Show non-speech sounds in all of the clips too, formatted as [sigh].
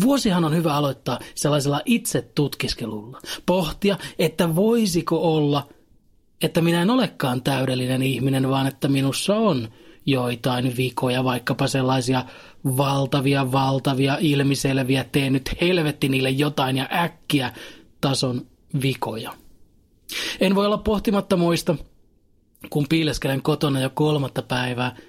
Vuosihan on hyvä aloittaa sellaisella itse tutkiskelulla. Pohtia, että voisiko olla, että minä en olekaan täydellinen ihminen, vaan että minussa on joitain vikoja, vaikkapa sellaisia valtavia, valtavia, ilmiselviä, tee nyt helvetti niille jotain ja äkkiä tason vikoja. En voi olla pohtimatta muista, kun piileskelen kotona jo kolmatta päivää –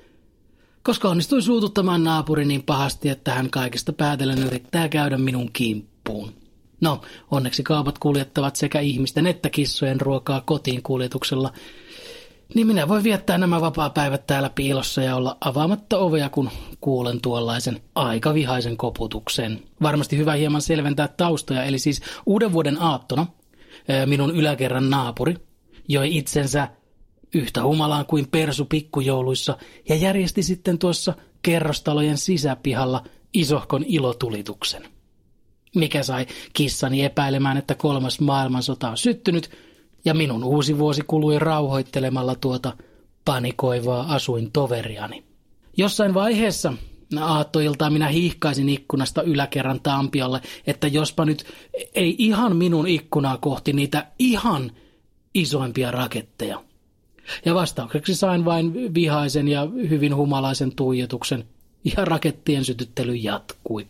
koska onnistui suututtamaan naapuri niin pahasti, että hän kaikesta päätellen yrittää käydä minun kimppuun. No, onneksi kaupat kuljettavat sekä ihmisten että kissojen ruokaa kotiin kuljetuksella, niin minä voin viettää nämä vapaa-päivät täällä piilossa ja olla avaamatta ovea, kun kuulen tuollaisen aika vihaisen koputuksen. Varmasti hyvä hieman selventää taustoja, eli siis uuden vuoden aattona minun yläkerran naapuri joi itsensä yhtä humalaan kuin persu pikkujouluissa ja järjesti sitten tuossa kerrostalojen sisäpihalla isohkon ilotulituksen. Mikä sai kissani epäilemään, että kolmas maailmansota on syttynyt ja minun uusi vuosi kului rauhoittelemalla tuota panikoivaa asuin toveriani. Jossain vaiheessa aattoiltaa minä hiihkaisin ikkunasta yläkerran tampiolle, että jospa nyt ei ihan minun ikkunaa kohti niitä ihan isoimpia raketteja – ja vastaukseksi sain vain vihaisen ja hyvin humalaisen tuijotuksen, ja rakettien sytyttely jatkui.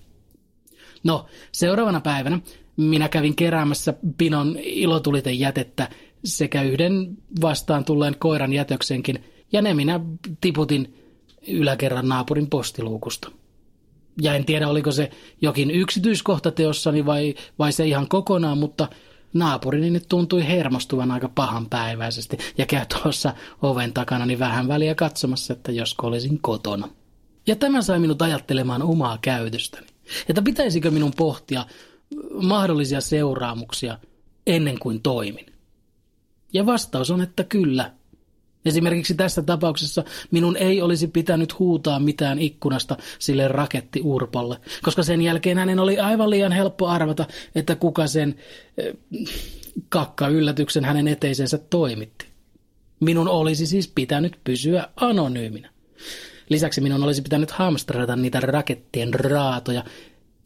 No, seuraavana päivänä minä kävin keräämässä pinon ilotuliten jätettä sekä yhden vastaan tulleen koiran jätöksenkin, ja ne minä tiputin yläkerran naapurin postiluukusta. Ja en tiedä, oliko se jokin yksityiskohta teossani vai, vai se ihan kokonaan, mutta – naapurini nyt tuntui hermostuvan aika pahan päiväisesti ja käy tuossa oven takana niin vähän väliä katsomassa, että josko olisin kotona. Ja tämä sai minut ajattelemaan omaa käytöstäni. Että pitäisikö minun pohtia mahdollisia seuraamuksia ennen kuin toimin. Ja vastaus on, että kyllä – Esimerkiksi tässä tapauksessa minun ei olisi pitänyt huutaa mitään ikkunasta sille rakettiurpolle, koska sen jälkeen hänen oli aivan liian helppo arvata, että kuka sen äh, kakka-yllätyksen hänen eteisensä toimitti. Minun olisi siis pitänyt pysyä anonyyminä. Lisäksi minun olisi pitänyt hamstrata niitä rakettien raatoja,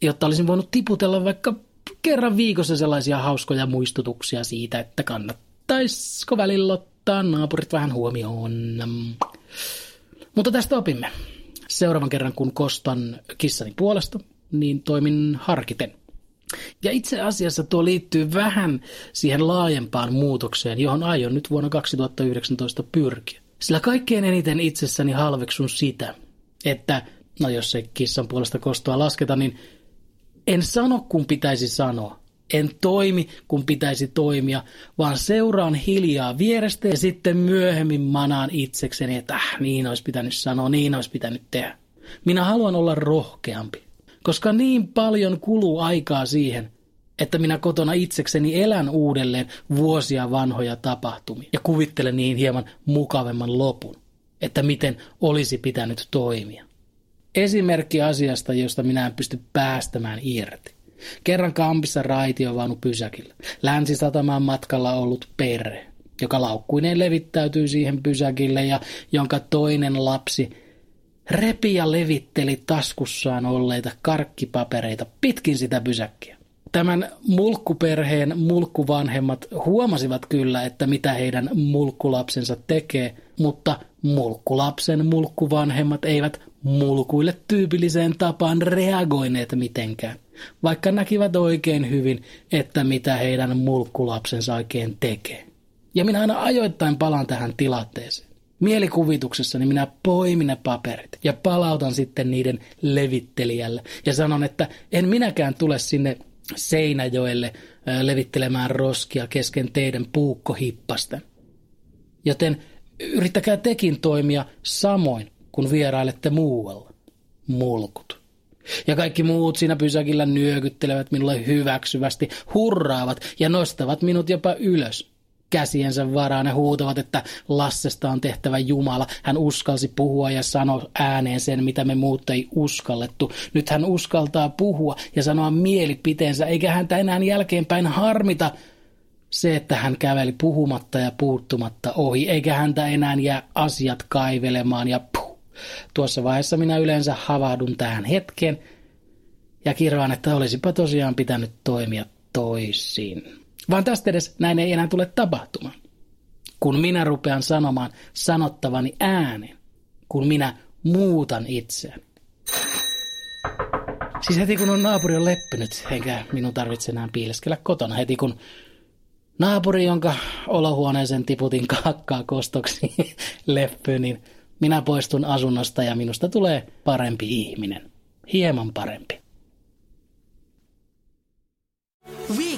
jotta olisin voinut tiputella vaikka kerran viikossa sellaisia hauskoja muistutuksia siitä, että kannattaisiko välillä ottaa naapurit vähän huomioon. Mutta tästä opimme. Seuraavan kerran, kun kostan kissani puolesta, niin toimin harkiten. Ja itse asiassa tuo liittyy vähän siihen laajempaan muutokseen, johon aion nyt vuonna 2019 pyrkiä. Sillä kaikkein eniten itsessäni halveksun sitä, että, no jos se kissan puolesta kostoa lasketa, niin en sano kun pitäisi sanoa, en toimi, kun pitäisi toimia, vaan seuraan hiljaa vierestä ja sitten myöhemmin manaan itsekseni, että äh, niin olisi pitänyt sanoa, niin olisi pitänyt tehdä. Minä haluan olla rohkeampi, koska niin paljon kuluu aikaa siihen, että minä kotona itsekseni elän uudelleen vuosia vanhoja tapahtumia ja kuvittelen niin hieman mukavemman lopun, että miten olisi pitänyt toimia. Esimerkki asiasta, josta minä en pysty päästämään irti. Kerran kampissa raitiovaunu pysäkillä. Länsisatamaan matkalla ollut perhe, joka laukkuineen levittäytyi siihen pysäkille ja jonka toinen lapsi repi ja levitteli taskussaan olleita karkkipapereita pitkin sitä pysäkkiä. Tämän mulkkuperheen mulkkuvanhemmat huomasivat kyllä, että mitä heidän mulkkulapsensa tekee, mutta mulkkulapsen mulkkuvanhemmat eivät mulkuille tyypilliseen tapaan reagoineet mitenkään vaikka näkivät oikein hyvin, että mitä heidän mulkkulapsensa oikein tekee. Ja minä aina ajoittain palaan tähän tilanteeseen. Mielikuvituksessani minä poimin ne paperit ja palautan sitten niiden levittelijälle ja sanon, että en minäkään tule sinne Seinäjoelle levittelemään roskia kesken teidän puukkohippasten. Joten yrittäkää tekin toimia samoin, kun vierailette muualla. Mulkut. Ja kaikki muut siinä pysäkillä nyökyttelevät minulle hyväksyvästi, hurraavat ja nostavat minut jopa ylös. Käsiensä varaan ja huutavat, että Lassesta on tehtävä Jumala. Hän uskalsi puhua ja sanoa ääneen sen, mitä me muut ei uskallettu. Nyt hän uskaltaa puhua ja sanoa mielipiteensä, eikä häntä enää jälkeenpäin harmita se, että hän käveli puhumatta ja puuttumatta ohi, eikä häntä enää jää asiat kaivelemaan ja Tuossa vaiheessa minä yleensä havahdun tähän hetken ja kirvaan, että olisipa tosiaan pitänyt toimia toisin. Vaan tästä edes näin ei enää tule tapahtumaan. Kun minä rupean sanomaan sanottavani äänen, kun minä muutan itseäni. Siis heti kun on naapuri on leppynyt, eikä minun tarvitse enää piileskellä kotona. Heti kun naapuri, jonka olohuoneeseen tiputin kakkaa kostoksi, [laughs] leppy, niin minä poistun asunnosta ja minusta tulee parempi ihminen. Hieman parempi.